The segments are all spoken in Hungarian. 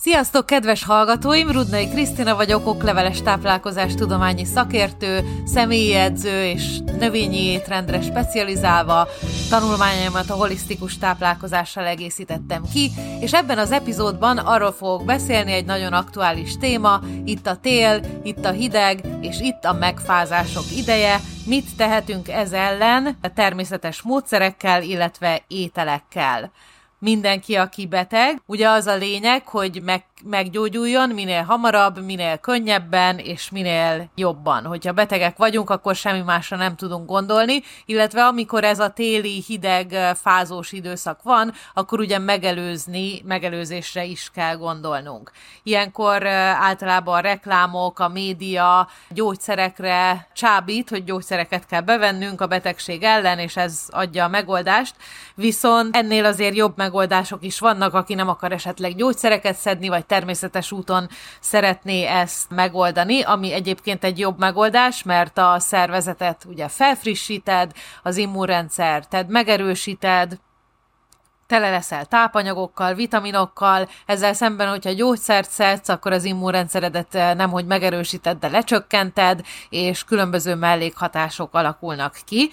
Sziasztok, kedves hallgatóim! Rudnai Krisztina vagyok, okleveles táplálkozás tudományi szakértő, személyi edző és növényi étrendre specializálva. Tanulmányaimat a holisztikus táplálkozással egészítettem ki, és ebben az epizódban arról fogok beszélni egy nagyon aktuális téma, itt a tél, itt a hideg, és itt a megfázások ideje, mit tehetünk ez ellen a természetes módszerekkel, illetve ételekkel mindenki, aki beteg. Ugye az a lényeg, hogy meg meggyógyuljon minél hamarabb, minél könnyebben és minél jobban. Hogyha betegek vagyunk, akkor semmi másra nem tudunk gondolni, illetve amikor ez a téli, hideg, fázós időszak van, akkor ugye megelőzni, megelőzésre is kell gondolnunk. Ilyenkor általában a reklámok, a média gyógyszerekre csábít, hogy gyógyszereket kell bevennünk a betegség ellen, és ez adja a megoldást. Viszont ennél azért jobb megoldások is vannak, aki nem akar esetleg gyógyszereket szedni, vagy természetes úton szeretné ezt megoldani, ami egyébként egy jobb megoldás, mert a szervezetet ugye felfrissíted, az immunrendszert megerősíted, tele leszel tápanyagokkal, vitaminokkal, ezzel szemben, hogyha gyógyszert szedsz, akkor az immunrendszeredet nem hogy megerősíted, de lecsökkented, és különböző mellékhatások alakulnak ki.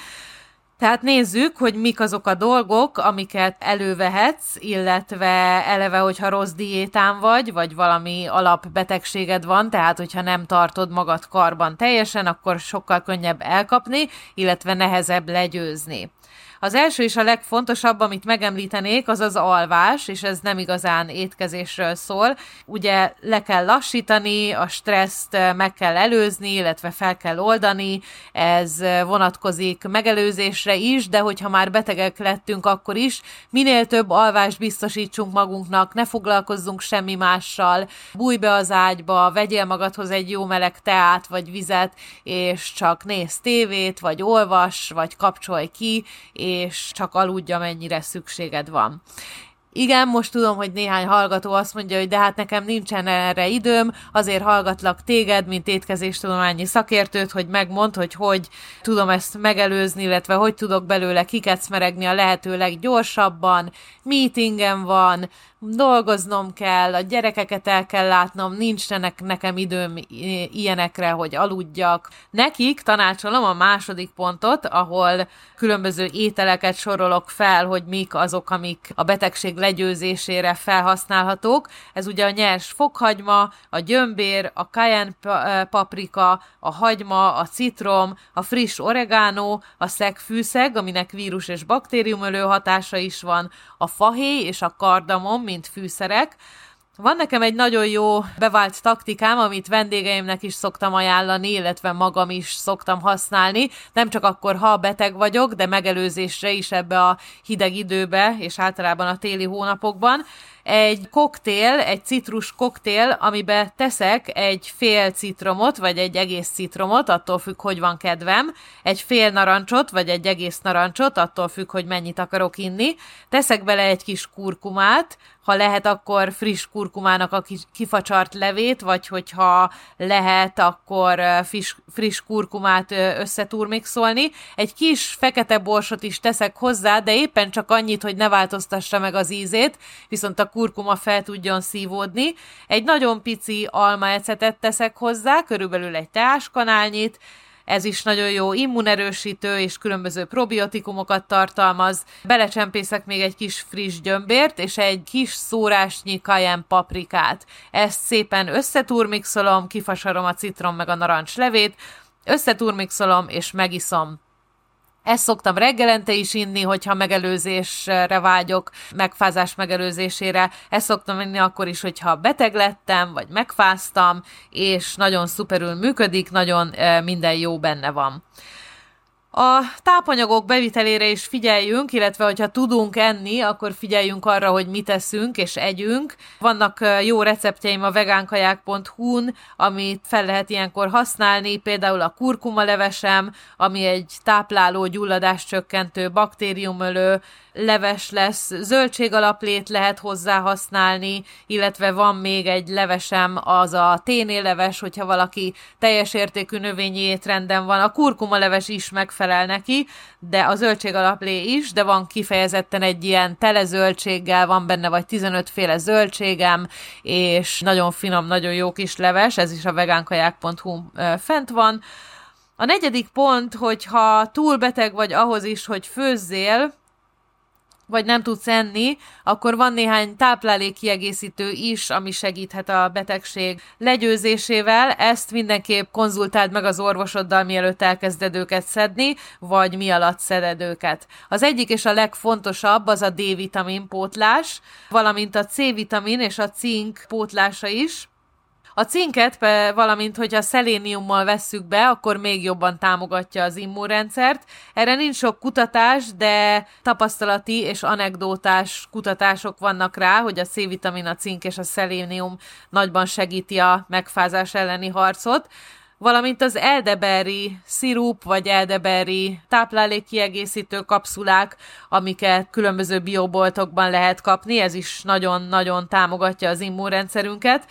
Tehát nézzük, hogy mik azok a dolgok, amiket elővehetsz, illetve eleve, hogyha rossz diétán vagy, vagy valami alapbetegséged van, tehát hogyha nem tartod magad karban teljesen, akkor sokkal könnyebb elkapni, illetve nehezebb legyőzni. Az első és a legfontosabb, amit megemlítenék, az az alvás, és ez nem igazán étkezésről szól. Ugye le kell lassítani, a stresszt meg kell előzni, illetve fel kell oldani, ez vonatkozik megelőzésre is, de hogyha már betegek lettünk, akkor is minél több alvást biztosítsunk magunknak, ne foglalkozzunk semmi mással, bújj be az ágyba, vegyél magadhoz egy jó meleg teát vagy vizet, és csak nézz tévét, vagy olvas, vagy kapcsolj ki, és csak aludj, amennyire szükséged van. Igen, most tudom, hogy néhány hallgató azt mondja, hogy de hát nekem nincsen erre időm, azért hallgatlak téged, mint étkezéstudományi szakértőt, hogy megmond, hogy hogy tudom ezt megelőzni, illetve hogy tudok belőle kikecmeregni a lehető leggyorsabban, meetingen van, dolgoznom kell, a gyerekeket el kell látnom, nincsenek nekem időm ilyenekre, hogy aludjak. Nekik tanácsolom a második pontot, ahol különböző ételeket sorolok fel, hogy mik azok, amik a betegség legyőzésére felhasználhatók. Ez ugye a nyers fokhagyma, a gyömbér, a cayenne paprika, a hagyma, a citrom, a friss oregano, a szegfűszeg, aminek vírus és baktériumölő hatása is van, a fahéj és a kardamom, mint fűszerek. Van nekem egy nagyon jó bevált taktikám, amit vendégeimnek is szoktam ajánlani, illetve magam is szoktam használni, nem csak akkor, ha beteg vagyok, de megelőzésre is ebbe a hideg időbe, és általában a téli hónapokban egy koktél, egy citrus koktél, amiben teszek egy fél citromot, vagy egy egész citromot, attól függ, hogy van kedvem, egy fél narancsot, vagy egy egész narancsot, attól függ, hogy mennyit akarok inni, teszek bele egy kis kurkumát, ha lehet, akkor friss kurkumának a kifacsart levét, vagy hogyha lehet, akkor friss kurkumát összeturmixolni. Egy kis fekete borsot is teszek hozzá, de éppen csak annyit, hogy ne változtassa meg az ízét, viszont a kurkuma fel tudjon szívódni. Egy nagyon pici almaecetet teszek hozzá, körülbelül egy teáskanálnyit, ez is nagyon jó immunerősítő és különböző probiotikumokat tartalmaz. Belecsempészek még egy kis friss gyömbért és egy kis szórásnyi kajen paprikát. Ezt szépen összeturmixolom, kifasarom a citrom meg a narancs levét, összeturmixolom és megiszom. Ezt szoktam reggelente is inni, hogyha megelőzésre vágyok, megfázás megelőzésére. Ezt szoktam inni akkor is, hogyha beteg lettem, vagy megfáztam, és nagyon szuperül működik, nagyon minden jó benne van. A tápanyagok bevitelére is figyeljünk, illetve hogyha tudunk enni, akkor figyeljünk arra, hogy mit eszünk és együnk. Vannak jó receptjeim a vegánkaják.hu-n, amit fel lehet ilyenkor használni, például a kurkuma levesem, ami egy tápláló, gyulladáscsökkentő, baktériumölő, leves lesz, zöldségalaplét lehet hozzá használni, illetve van még egy levesem, az a ténéleves, hogyha valaki teljes értékű növényi étrenden van. A kurkuma leves is megfelelő megfelel neki, de a zöldség alaplé is, de van kifejezetten egy ilyen tele zöldséggel, van benne vagy 15 féle zöldségem, és nagyon finom, nagyon jó kis leves, ez is a vegánkaják.hu fent van. A negyedik pont, hogyha túl beteg vagy ahhoz is, hogy főzzél, vagy nem tudsz enni, akkor van néhány táplálékkiegészítő is, ami segíthet a betegség legyőzésével. Ezt mindenképp konzultáld meg az orvosoddal, mielőtt elkezded őket szedni, vagy mi alatt szeded őket. Az egyik és a legfontosabb az a D-vitamin pótlás, valamint a C-vitamin és a cink pótlása is, a cinket, valamint hogyha szeléniummal vesszük be, akkor még jobban támogatja az immunrendszert. Erre nincs sok kutatás, de tapasztalati és anekdótás kutatások vannak rá, hogy a C-vitamin, a cink és a szelénium nagyban segíti a megfázás elleni harcot valamint az eldeberi szirup vagy eldeberi táplálékkiegészítő kapszulák, amiket különböző bioboltokban lehet kapni, ez is nagyon-nagyon támogatja az immunrendszerünket.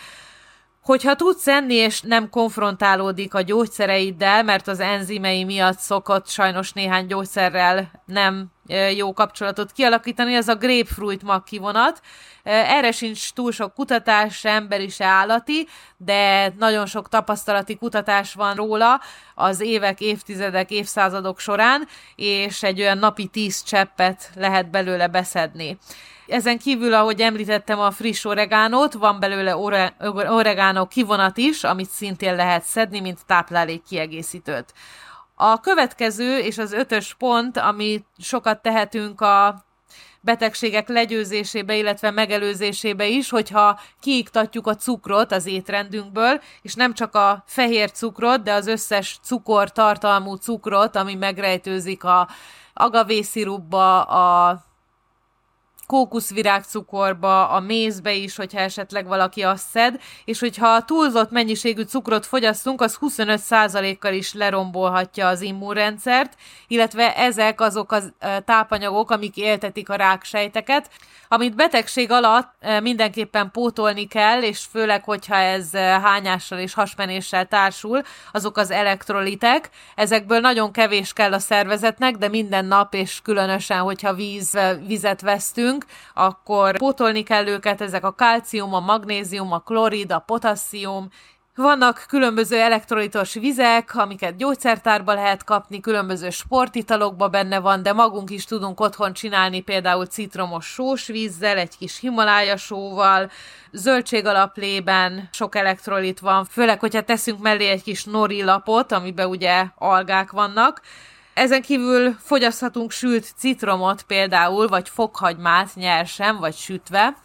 Hogyha tudsz enni, és nem konfrontálódik a gyógyszereiddel, mert az enzimei miatt szokott sajnos néhány gyógyszerrel nem jó kapcsolatot kialakítani, az a grapefruit mag kivonat. Erre sincs túl sok kutatás, se emberi, se állati, de nagyon sok tapasztalati kutatás van róla az évek, évtizedek, évszázadok során, és egy olyan napi tíz cseppet lehet belőle beszedni. Ezen kívül, ahogy említettem, a friss oregánót, van belőle ore- oregánó kivonat is, amit szintén lehet szedni, mint táplálék kiegészítőt. A következő és az ötös pont, ami sokat tehetünk a betegségek legyőzésébe, illetve megelőzésébe is, hogyha kiiktatjuk a cukrot az étrendünkből, és nem csak a fehér cukrot, de az összes cukor tartalmú cukrot, ami megrejtőzik a agavésziruba, a kókuszvirágcukorba, a mézbe is, hogyha esetleg valaki azt szed, és hogyha túlzott mennyiségű cukrot fogyasztunk, az 25%-kal is lerombolhatja az immunrendszert, illetve ezek azok a tápanyagok, amik éltetik a ráksejteket, amit betegség alatt mindenképpen pótolni kell, és főleg, hogyha ez hányással és hasmenéssel társul, azok az elektrolitek. Ezekből nagyon kevés kell a szervezetnek, de minden nap, és különösen, hogyha víz, vizet vesztünk, akkor pótolni kell őket, ezek a kalcium, a magnézium, a klorid, a potasszium, vannak különböző elektrolitos vizek, amiket gyógyszertárba lehet kapni, különböző sportitalokba benne van, de magunk is tudunk otthon csinálni például citromos sós vízzel, egy kis himalája sóval, zöldségalaplében sok elektrolit van, főleg, hogyha teszünk mellé egy kis nori lapot, amiben ugye algák vannak, ezen kívül fogyaszthatunk sült citromot például, vagy fokhagymát nyersen, vagy sütve.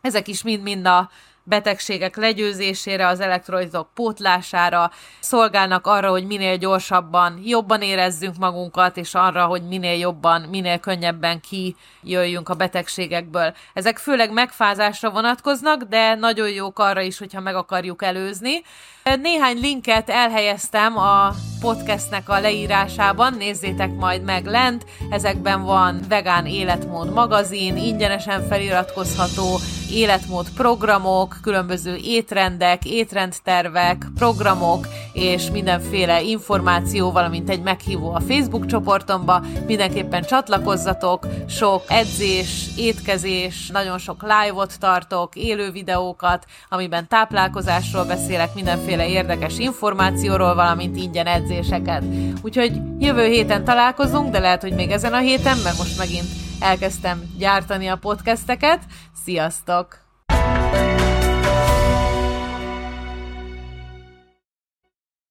Ezek is mind-mind a betegségek legyőzésére, az elektrolitok pótlására, szolgálnak arra, hogy minél gyorsabban, jobban érezzünk magunkat, és arra, hogy minél jobban, minél könnyebben kijöjjünk a betegségekből. Ezek főleg megfázásra vonatkoznak, de nagyon jók arra is, hogyha meg akarjuk előzni. Néhány linket elhelyeztem a podcastnek a leírásában, nézzétek majd meg lent. Ezekben van vegán életmód magazin, ingyenesen feliratkozható életmód programok, különböző étrendek, étrendtervek, programok és mindenféle információ, valamint egy meghívó a Facebook csoportomba. Mindenképpen csatlakozzatok, sok edzés, étkezés, nagyon sok live-ot tartok, élő videókat, amiben táplálkozásról beszélek, mindenféle érdekes információról, valamint ingyen edzéseket. Úgyhogy jövő héten találkozunk, de lehet, hogy még ezen a héten, mert most megint elkezdtem gyártani a podcasteket. Sziasztok!